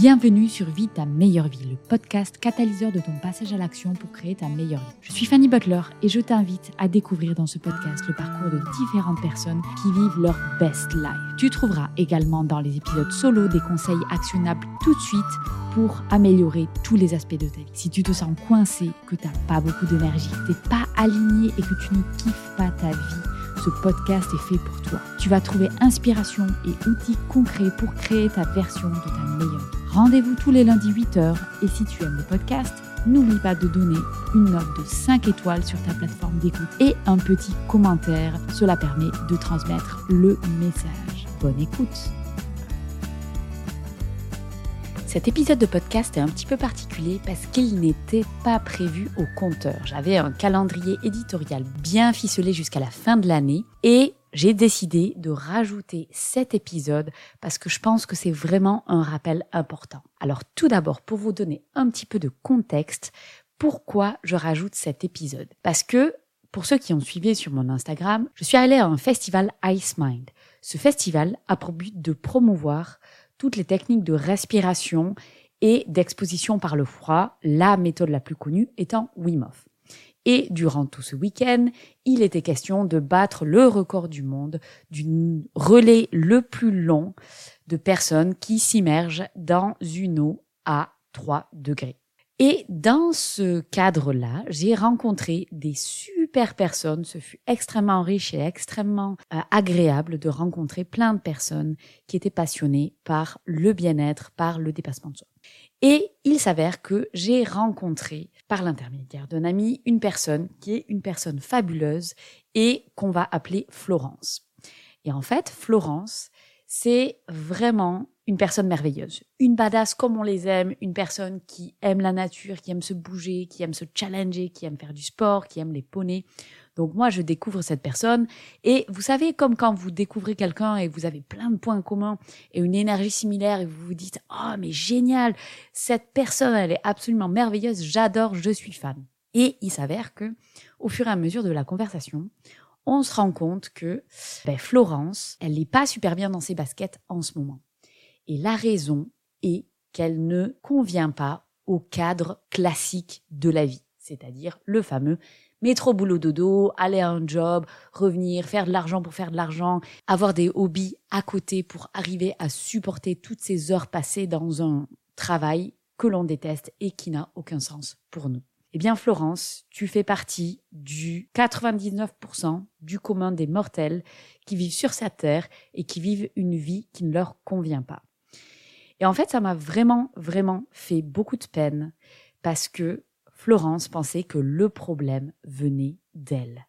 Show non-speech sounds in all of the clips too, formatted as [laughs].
Bienvenue sur Vie ta meilleure vie, le podcast catalyseur de ton passage à l'action pour créer ta meilleure vie. Je suis Fanny Butler et je t'invite à découvrir dans ce podcast le parcours de différentes personnes qui vivent leur best life. Tu trouveras également dans les épisodes solo des conseils actionnables tout de suite pour améliorer tous les aspects de ta vie. Si tu te sens coincé, que tu n'as pas beaucoup d'énergie, que tu n'es pas aligné et que tu ne kiffes pas ta vie, ce podcast est fait pour toi. Tu vas trouver inspiration et outils concrets pour créer ta version de ta meilleure. Rendez-vous tous les lundis 8h et si tu aimes le podcast, n'oublie pas de donner une note de 5 étoiles sur ta plateforme d'écoute et un petit commentaire. Cela permet de transmettre le message. Bonne écoute. Cet épisode de podcast est un petit peu particulier parce qu'il n'était pas prévu au compteur. J'avais un calendrier éditorial bien ficelé jusqu'à la fin de l'année et j'ai décidé de rajouter cet épisode parce que je pense que c'est vraiment un rappel important. Alors tout d'abord, pour vous donner un petit peu de contexte, pourquoi je rajoute cet épisode? Parce que, pour ceux qui ont suivi sur mon Instagram, je suis allée à un festival Ice Mind. Ce festival a pour but de promouvoir toutes les techniques de respiration et d'exposition par le froid, la méthode la plus connue étant Wim Hof. Et durant tout ce week-end, il était question de battre le record du monde du relais le plus long de personnes qui s'immergent dans une eau à 3 degrés. Et dans ce cadre-là, j'ai rencontré des super personnes. Ce fut extrêmement riche et extrêmement euh, agréable de rencontrer plein de personnes qui étaient passionnées par le bien-être, par le dépassement de soi. Et il s'avère que j'ai rencontré, par l'intermédiaire d'un ami, une personne qui est une personne fabuleuse et qu'on va appeler Florence. Et en fait, Florence, c'est vraiment une personne merveilleuse, une badass comme on les aime, une personne qui aime la nature, qui aime se bouger, qui aime se challenger, qui aime faire du sport, qui aime les poneys. Donc moi, je découvre cette personne et vous savez, comme quand vous découvrez quelqu'un et vous avez plein de points communs et une énergie similaire et vous vous dites, oh mais génial, cette personne, elle est absolument merveilleuse, j'adore, je suis fan. Et il s'avère que, au fur et à mesure de la conversation, on se rend compte que ben, Florence, elle n'est pas super bien dans ses baskets en ce moment. Et la raison est qu'elle ne convient pas au cadre classique de la vie, c'est-à-dire le fameux métro boulot dodo, aller à un job, revenir, faire de l'argent pour faire de l'argent, avoir des hobbies à côté pour arriver à supporter toutes ces heures passées dans un travail que l'on déteste et qui n'a aucun sens pour nous. Eh bien, Florence, tu fais partie du 99% du commun des mortels qui vivent sur cette terre et qui vivent une vie qui ne leur convient pas. Et en fait, ça m'a vraiment, vraiment fait beaucoup de peine parce que Florence pensait que le problème venait d'elle.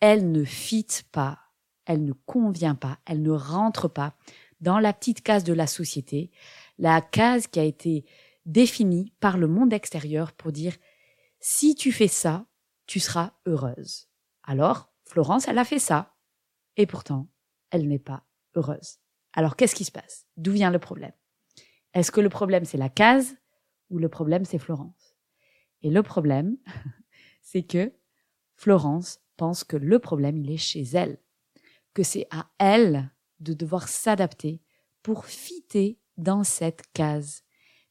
Elle ne fit pas, elle ne convient pas, elle ne rentre pas dans la petite case de la société, la case qui a été définie par le monde extérieur pour dire si tu fais ça, tu seras heureuse. Alors, Florence, elle a fait ça. Et pourtant, elle n'est pas heureuse. Alors, qu'est-ce qui se passe? D'où vient le problème? Est-ce que le problème, c'est la case ou le problème, c'est Florence? Et le problème, [laughs] c'est que Florence pense que le problème, il est chez elle, que c'est à elle de devoir s'adapter pour fitter dans cette case.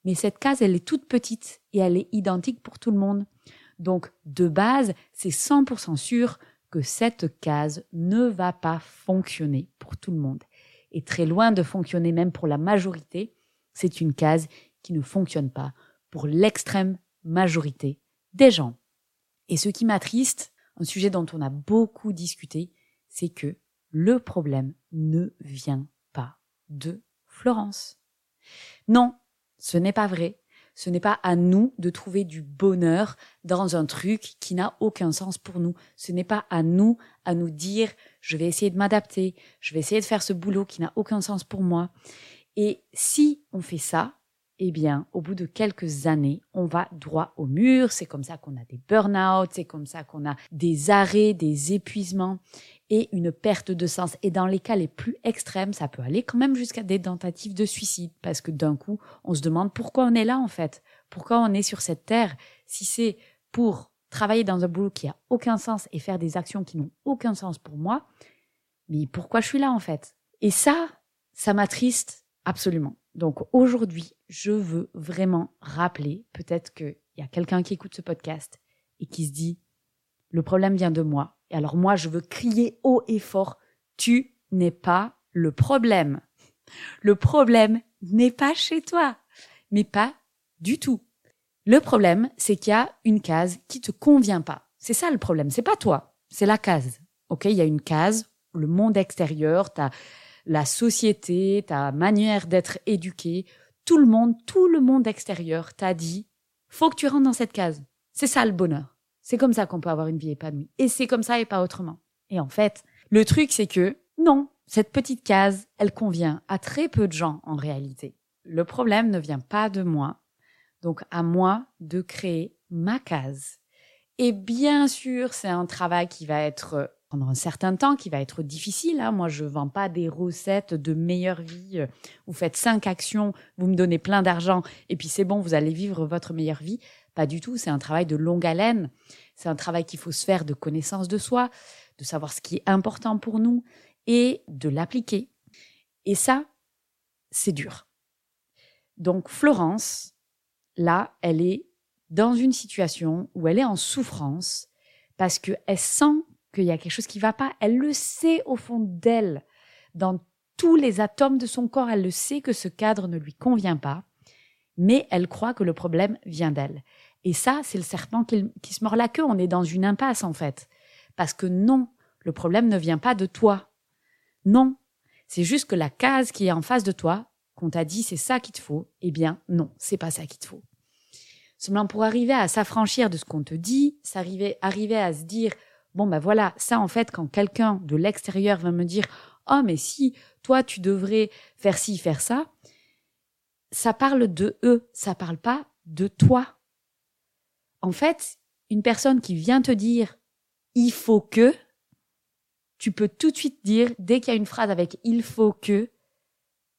Mais cette case, elle est toute petite et elle est identique pour tout le monde. Donc, de base, c'est 100% sûr que cette case ne va pas fonctionner pour tout le monde. Et très loin de fonctionner même pour la majorité, c'est une case qui ne fonctionne pas pour l'extrême majorité des gens. Et ce qui m'attriste, un sujet dont on a beaucoup discuté, c'est que le problème ne vient pas de Florence. Non, ce n'est pas vrai. Ce n'est pas à nous de trouver du bonheur dans un truc qui n'a aucun sens pour nous. Ce n'est pas à nous à nous dire je vais essayer de m'adapter, je vais essayer de faire ce boulot qui n'a aucun sens pour moi. Et si on fait ça, eh bien, au bout de quelques années, on va droit au mur. C'est comme ça qu'on a des burn-out, c'est comme ça qu'on a des arrêts, des épuisements et une perte de sens. Et dans les cas les plus extrêmes, ça peut aller quand même jusqu'à des tentatives de suicide parce que d'un coup, on se demande pourquoi on est là en fait. Pourquoi on est sur cette terre? Si c'est pour travailler dans un boulot qui a aucun sens et faire des actions qui n'ont aucun sens pour moi. Mais pourquoi je suis là en fait? Et ça, ça m'attriste Absolument. Donc aujourd'hui, je veux vraiment rappeler, peut-être qu'il y a quelqu'un qui écoute ce podcast et qui se dit, le problème vient de moi. Et alors moi, je veux crier haut et fort, tu n'es pas le problème. Le problème n'est pas chez toi, mais pas du tout. Le problème, c'est qu'il y a une case qui te convient pas. C'est ça le problème. C'est pas toi, c'est la case. Ok, il y a une case, le monde extérieur, ta la société, ta manière d'être éduqué, tout le monde, tout le monde extérieur t'a dit, faut que tu rentres dans cette case. C'est ça le bonheur. C'est comme ça qu'on peut avoir une vie épanouie. Et c'est comme ça et pas autrement. Et en fait, le truc, c'est que non, cette petite case, elle convient à très peu de gens en réalité. Le problème ne vient pas de moi. Donc à moi de créer ma case. Et bien sûr, c'est un travail qui va être pendant un certain temps qui va être difficile. Hein. Moi, je vends pas des recettes de meilleure vie. Vous faites cinq actions, vous me donnez plein d'argent et puis c'est bon, vous allez vivre votre meilleure vie. Pas du tout. C'est un travail de longue haleine. C'est un travail qu'il faut se faire de connaissance de soi, de savoir ce qui est important pour nous et de l'appliquer. Et ça, c'est dur. Donc Florence, là, elle est dans une situation où elle est en souffrance parce qu'elle sent qu'il y a quelque chose qui va pas. Elle le sait au fond d'elle. Dans tous les atomes de son corps, elle le sait que ce cadre ne lui convient pas, mais elle croit que le problème vient d'elle. Et ça, c'est le serpent qui, se mord la queue. On est dans une impasse, en fait. Parce que non, le problème ne vient pas de toi. Non. C'est juste que la case qui est en face de toi, qu'on t'a dit c'est ça qu'il te faut, eh bien, non, c'est pas ça qu'il te faut. Seulement pour arriver à s'affranchir de ce qu'on te dit, s'arriver, arriver à se dire Bon, ben voilà, ça en fait, quand quelqu'un de l'extérieur va me dire Oh, mais si, toi, tu devrais faire ci, faire ça, ça parle de eux, ça parle pas de toi. En fait, une personne qui vient te dire il faut que, tu peux tout de suite dire, dès qu'il y a une phrase avec il faut que,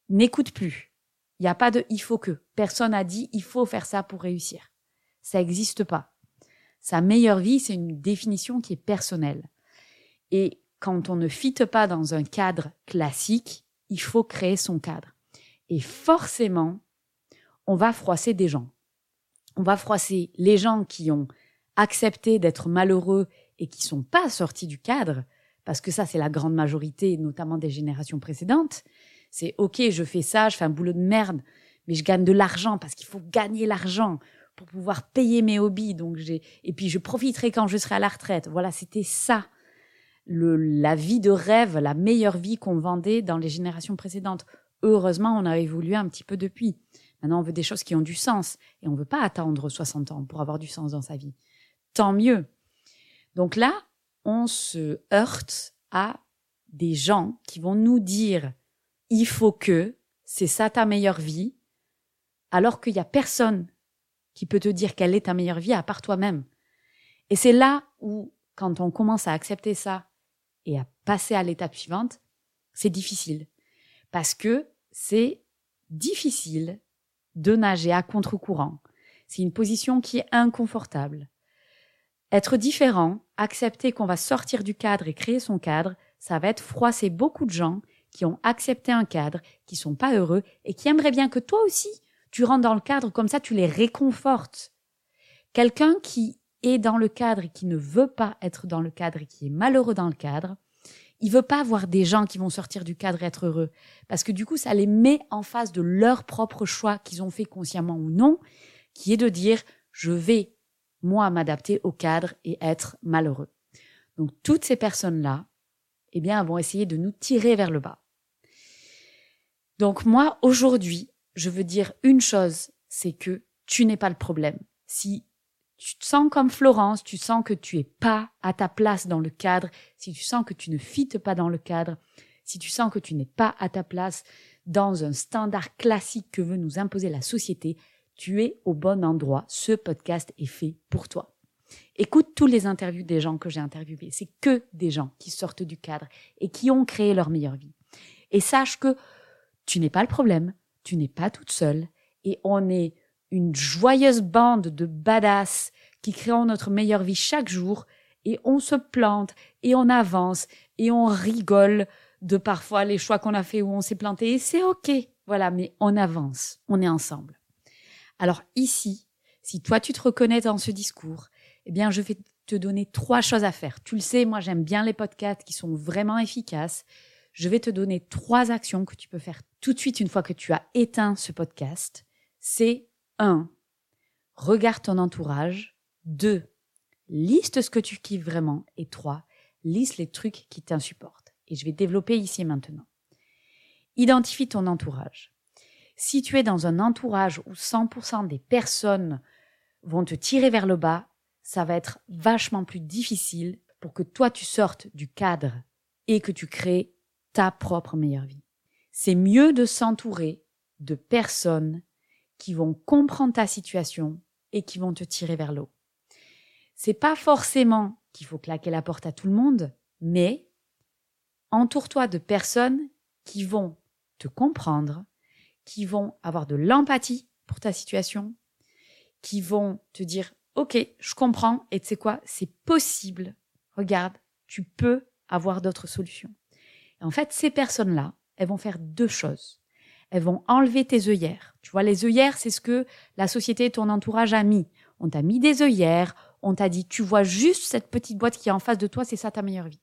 n'écoute plus. Il n'y a pas de il faut que. Personne n'a dit il faut faire ça pour réussir. Ça n'existe pas. Sa meilleure vie, c'est une définition qui est personnelle. Et quand on ne fitte pas dans un cadre classique, il faut créer son cadre. Et forcément, on va froisser des gens. On va froisser les gens qui ont accepté d'être malheureux et qui sont pas sortis du cadre, parce que ça, c'est la grande majorité, notamment des générations précédentes. C'est OK, je fais ça, je fais un boulot de merde, mais je gagne de l'argent parce qu'il faut gagner l'argent pour pouvoir payer mes hobbies. Donc j'ai et puis je profiterai quand je serai à la retraite. Voilà, c'était ça. Le, la vie de rêve, la meilleure vie qu'on vendait dans les générations précédentes. Heureusement, on a évolué un petit peu depuis. Maintenant, on veut des choses qui ont du sens et on veut pas attendre 60 ans pour avoir du sens dans sa vie. Tant mieux. Donc là, on se heurte à des gens qui vont nous dire il faut que c'est ça ta meilleure vie, alors qu'il y a personne qui peut te dire quelle est ta meilleure vie à part toi-même. Et c'est là où, quand on commence à accepter ça et à passer à l'étape suivante, c'est difficile. Parce que c'est difficile de nager à contre-courant. C'est une position qui est inconfortable. Être différent, accepter qu'on va sortir du cadre et créer son cadre, ça va être froisser beaucoup de gens qui ont accepté un cadre, qui sont pas heureux et qui aimeraient bien que toi aussi tu rentres dans le cadre, comme ça tu les réconfortes. Quelqu'un qui est dans le cadre et qui ne veut pas être dans le cadre et qui est malheureux dans le cadre, il veut pas voir des gens qui vont sortir du cadre et être heureux. Parce que du coup, ça les met en face de leur propre choix qu'ils ont fait consciemment ou non, qui est de dire, je vais, moi, m'adapter au cadre et être malheureux. Donc, toutes ces personnes-là, eh bien, vont essayer de nous tirer vers le bas. Donc, moi, aujourd'hui, je veux dire une chose, c'est que tu n'es pas le problème. Si tu te sens comme Florence, tu sens que tu es pas à ta place dans le cadre, si tu sens que tu ne fites pas dans le cadre, si tu sens que tu n'es pas à ta place dans un standard classique que veut nous imposer la société, tu es au bon endroit. Ce podcast est fait pour toi. Écoute tous les interviews des gens que j'ai interviewés. C'est que des gens qui sortent du cadre et qui ont créé leur meilleure vie. Et sache que tu n'es pas le problème tu n'es pas toute seule et on est une joyeuse bande de badass qui créons notre meilleure vie chaque jour et on se plante et on avance et on rigole de parfois les choix qu'on a fait où on s'est planté et c'est ok. Voilà, mais on avance, on est ensemble. Alors ici, si toi tu te reconnais dans ce discours, eh bien je vais te donner trois choses à faire. Tu le sais, moi j'aime bien les podcasts qui sont vraiment efficaces. Je vais te donner trois actions que tu peux faire tout de suite une fois que tu as éteint ce podcast. C'est 1. Regarde ton entourage. 2. Liste ce que tu kiffes vraiment. Et 3. Liste les trucs qui t'insupportent. Et je vais développer ici maintenant. Identifie ton entourage. Si tu es dans un entourage où 100% des personnes vont te tirer vers le bas, ça va être vachement plus difficile pour que toi tu sortes du cadre et que tu crées ta propre meilleure vie. C'est mieux de s'entourer de personnes qui vont comprendre ta situation et qui vont te tirer vers l'eau. C'est pas forcément qu'il faut claquer la porte à tout le monde, mais entoure-toi de personnes qui vont te comprendre, qui vont avoir de l'empathie pour ta situation, qui vont te dire OK, je comprends et tu sais quoi, c'est possible. Regarde, tu peux avoir d'autres solutions. En fait, ces personnes-là, elles vont faire deux choses. Elles vont enlever tes œillères. Tu vois, les œillères, c'est ce que la société ton entourage a mis. On t'a mis des œillères, on t'a dit, tu vois juste cette petite boîte qui est en face de toi, c'est ça ta meilleure vie.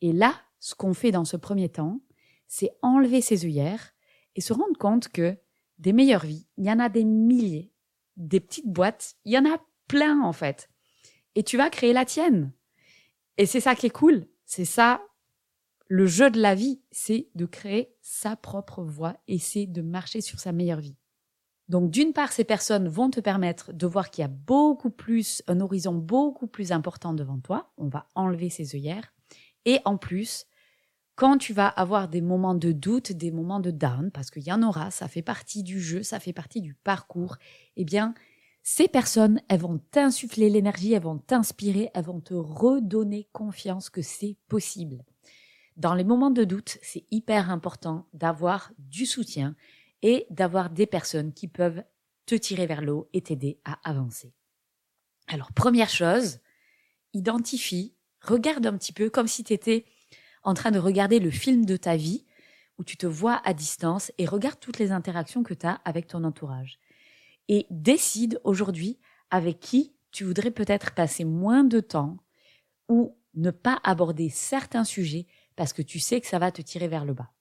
Et là, ce qu'on fait dans ce premier temps, c'est enlever ces œillères et se rendre compte que des meilleures vies, il y en a des milliers. Des petites boîtes, il y en a plein en fait. Et tu vas créer la tienne. Et c'est ça qui est cool. C'est ça le jeu de la vie, c'est de créer sa propre voie et c'est de marcher sur sa meilleure vie. Donc d'une part, ces personnes vont te permettre de voir qu'il y a beaucoup plus, un horizon beaucoup plus important devant toi. On va enlever ces œillères. Et en plus, quand tu vas avoir des moments de doute, des moments de down, parce qu'il y en aura, ça fait partie du jeu, ça fait partie du parcours, eh bien, ces personnes, elles vont t'insuffler l'énergie, elles vont t'inspirer, elles vont te redonner confiance que c'est possible. Dans les moments de doute, c'est hyper important d'avoir du soutien et d'avoir des personnes qui peuvent te tirer vers l'eau et t'aider à avancer. Alors, première chose, identifie, regarde un petit peu comme si tu étais en train de regarder le film de ta vie où tu te vois à distance et regarde toutes les interactions que tu as avec ton entourage. Et décide aujourd'hui avec qui tu voudrais peut-être passer moins de temps ou ne pas aborder certains sujets parce que tu sais que ça va te tirer vers le bas.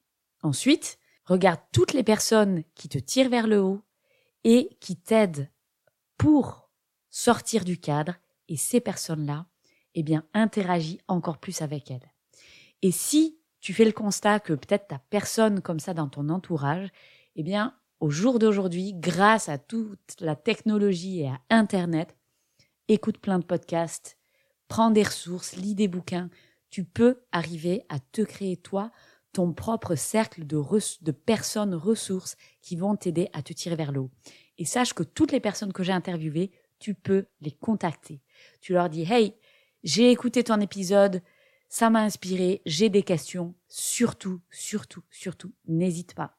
Ensuite, regarde toutes les personnes qui te tirent vers le haut et qui t'aident pour sortir du cadre et ces personnes-là, eh bien, interagis encore plus avec elles. Et si tu fais le constat que peut-être t'as personne comme ça dans ton entourage, eh bien, au jour d'aujourd'hui, grâce à toute la technologie et à Internet, écoute plein de podcasts, prends des ressources, lis des bouquins, tu peux arriver à te créer toi ton propre cercle de, de personnes ressources qui vont t'aider à te tirer vers le haut. Et sache que toutes les personnes que j'ai interviewées, tu peux les contacter. Tu leur dis, hey, j'ai écouté ton épisode, ça m'a inspiré, j'ai des questions. Surtout, surtout, surtout, n'hésite pas.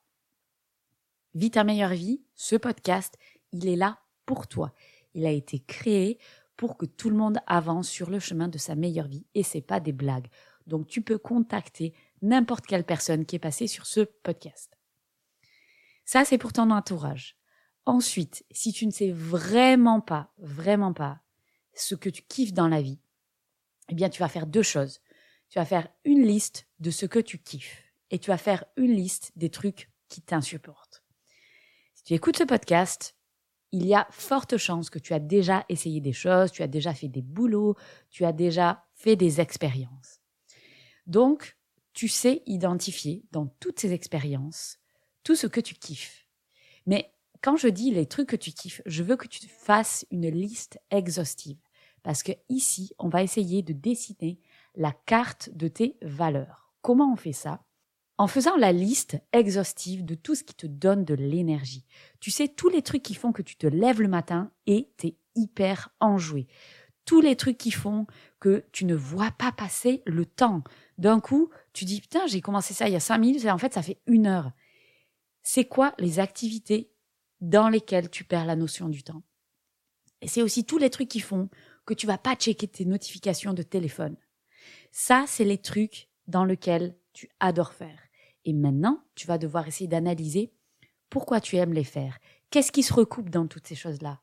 Vis ta meilleure vie, ce podcast, il est là pour toi. Il a été créé pour que tout le monde avance sur le chemin de sa meilleure vie et c'est pas des blagues. Donc tu peux contacter n'importe quelle personne qui est passée sur ce podcast. Ça c'est pour ton entourage. Ensuite, si tu ne sais vraiment pas, vraiment pas ce que tu kiffes dans la vie, eh bien tu vas faire deux choses. Tu vas faire une liste de ce que tu kiffes et tu vas faire une liste des trucs qui t'insupportent. Si tu écoutes ce podcast, il y a forte chance que tu as déjà essayé des choses, tu as déjà fait des boulots, tu as déjà fait des expériences. Donc, tu sais identifier dans toutes ces expériences tout ce que tu kiffes. Mais quand je dis les trucs que tu kiffes, je veux que tu fasses une liste exhaustive. Parce que ici, on va essayer de dessiner la carte de tes valeurs. Comment on fait ça? En faisant la liste exhaustive de tout ce qui te donne de l'énergie. Tu sais, tous les trucs qui font que tu te lèves le matin et t'es hyper enjoué. Tous les trucs qui font que tu ne vois pas passer le temps. D'un coup, tu dis, putain, j'ai commencé ça il y a cinq minutes et en fait, ça fait une heure. C'est quoi les activités dans lesquelles tu perds la notion du temps? Et c'est aussi tous les trucs qui font que tu vas pas checker tes notifications de téléphone. Ça, c'est les trucs dans lesquels tu adores faire. Et maintenant, tu vas devoir essayer d'analyser pourquoi tu aimes les faire, qu'est-ce qui se recoupe dans toutes ces choses-là?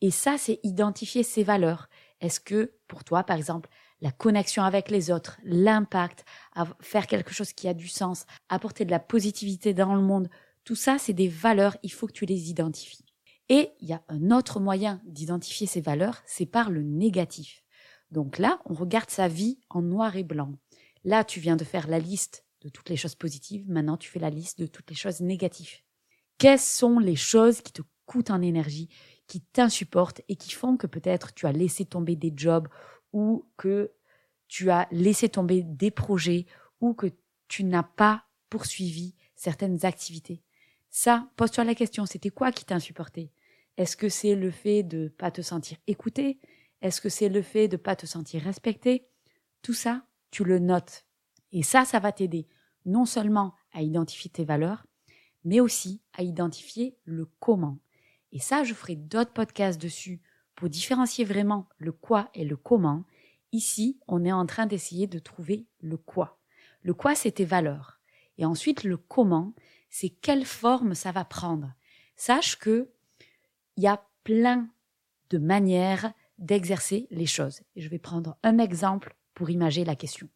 Et ça, c'est identifier ses valeurs. Est-ce que pour toi, par exemple, la connexion avec les autres, l'impact, faire quelque chose qui a du sens, apporter de la positivité dans le monde, tout ça, c'est des valeurs, il faut que tu les identifies. Et il y a un autre moyen d'identifier ces valeurs, c'est par le négatif. Donc là, on regarde sa vie en noir et blanc. Là, tu viens de faire la liste de toutes les choses positives, maintenant tu fais la liste de toutes les choses négatives. Quelles sont les choses qui te coûtent en énergie, qui t'insupportent et qui font que peut-être tu as laissé tomber des jobs ou que tu as laissé tomber des projets ou que tu n'as pas poursuivi certaines activités? Ça, pose-toi la question, c'était quoi qui t'a insupporté Est-ce que c'est le fait de pas te sentir écouté? Est-ce que c'est le fait de pas te sentir respecté? Tout ça, tu le notes. Et ça, ça va t'aider non seulement à identifier tes valeurs, mais aussi à identifier le comment. Et ça, je ferai d'autres podcasts dessus pour différencier vraiment le quoi et le comment. Ici, on est en train d'essayer de trouver le quoi. Le quoi, c'est tes valeurs. Et ensuite, le comment, c'est quelle forme ça va prendre. Sache que il y a plein de manières d'exercer les choses. Et je vais prendre un exemple pour imager la question.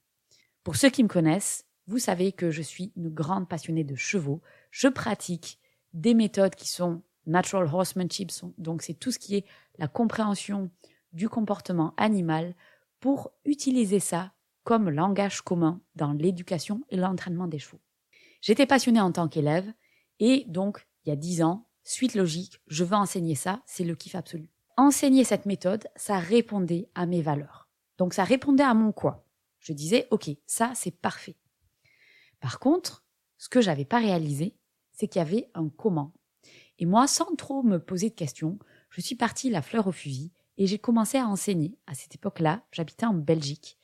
Pour ceux qui me connaissent, vous savez que je suis une grande passionnée de chevaux. Je pratique des méthodes qui sont natural horsemanship, donc c'est tout ce qui est la compréhension du comportement animal pour utiliser ça comme langage commun dans l'éducation et l'entraînement des chevaux. J'étais passionnée en tant qu'élève et donc, il y a dix ans, suite logique, je veux enseigner ça, c'est le kiff absolu. Enseigner cette méthode, ça répondait à mes valeurs. Donc ça répondait à mon quoi. Je disais, ok, ça c'est parfait. Par contre, ce que j'avais pas réalisé, c'est qu'il y avait un comment. Et moi, sans trop me poser de questions, je suis partie la fleur au fusil et j'ai commencé à enseigner. À cette époque-là, j'habitais en Belgique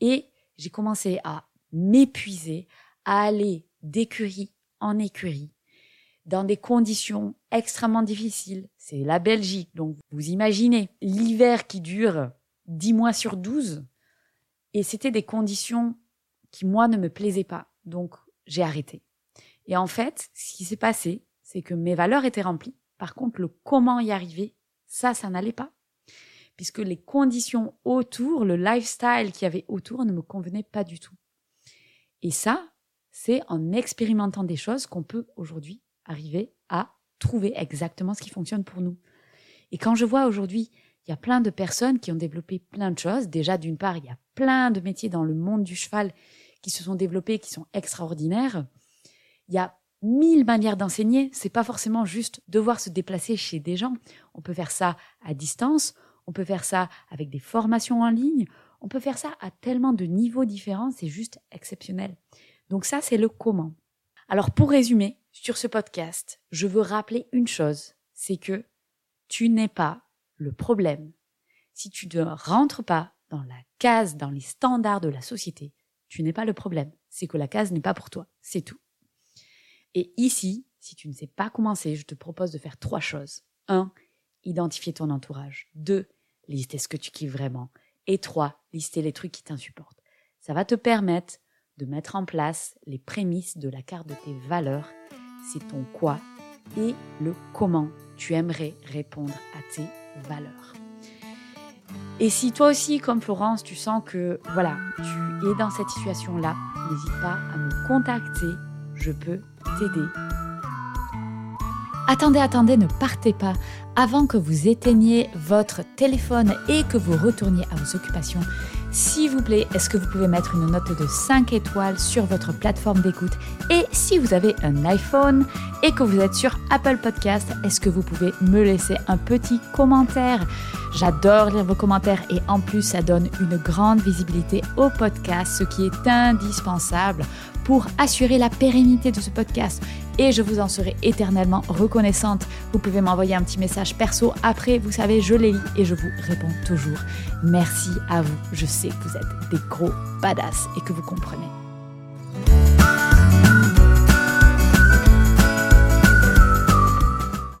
et j'ai commencé à m'épuiser, à aller d'écurie en écurie, dans des conditions extrêmement difficiles. C'est la Belgique, donc vous imaginez l'hiver qui dure 10 mois sur 12, et c'était des conditions qui, moi, ne me plaisaient pas. Donc, j'ai arrêté. Et en fait, ce qui s'est passé, c'est que mes valeurs étaient remplies. Par contre, le comment y arriver, ça, ça n'allait pas. Puisque les conditions autour, le lifestyle qu'il y avait autour ne me convenait pas du tout. Et ça, c'est en expérimentant des choses qu'on peut aujourd'hui arriver à trouver exactement ce qui fonctionne pour nous. Et quand je vois aujourd'hui, il y a plein de personnes qui ont développé plein de choses. Déjà, d'une part, il y a plein de métiers dans le monde du cheval qui se sont développés, qui sont extraordinaires. Il y a mille manières d'enseigner. C'est pas forcément juste devoir se déplacer chez des gens. On peut faire ça à distance. On peut faire ça avec des formations en ligne. On peut faire ça à tellement de niveaux différents. C'est juste exceptionnel. Donc ça, c'est le comment. Alors pour résumer, sur ce podcast, je veux rappeler une chose. C'est que tu n'es pas le problème. Si tu ne rentres pas dans la case, dans les standards de la société, tu n'es pas le problème. C'est que la case n'est pas pour toi. C'est tout. Et ici, si tu ne sais pas commencer, je te propose de faire trois choses. Un, identifier ton entourage. Deux, lister ce que tu kiffes vraiment. Et trois, lister les trucs qui t'insupportent. Ça va te permettre de mettre en place les prémices de la carte de tes valeurs. C'est ton quoi et le comment tu aimerais répondre à tes Et si toi aussi, comme Florence, tu sens que voilà, tu es dans cette situation-là, n'hésite pas à me contacter, je peux t'aider. Attendez, attendez, ne partez pas avant que vous éteigniez votre téléphone et que vous retourniez à vos occupations. S'il vous plaît, est-ce que vous pouvez mettre une note de 5 étoiles sur votre plateforme d'écoute? Et si vous avez un iPhone et que vous êtes sur Apple Podcast, est-ce que vous pouvez me laisser un petit commentaire? J'adore lire vos commentaires et en plus ça donne une grande visibilité au podcast, ce qui est indispensable pour assurer la pérennité de ce podcast et je vous en serai éternellement reconnaissante. Vous pouvez m'envoyer un petit message perso après, vous savez, je les lis et je vous réponds toujours. Merci à vous, je sais que vous êtes des gros badass et que vous comprenez.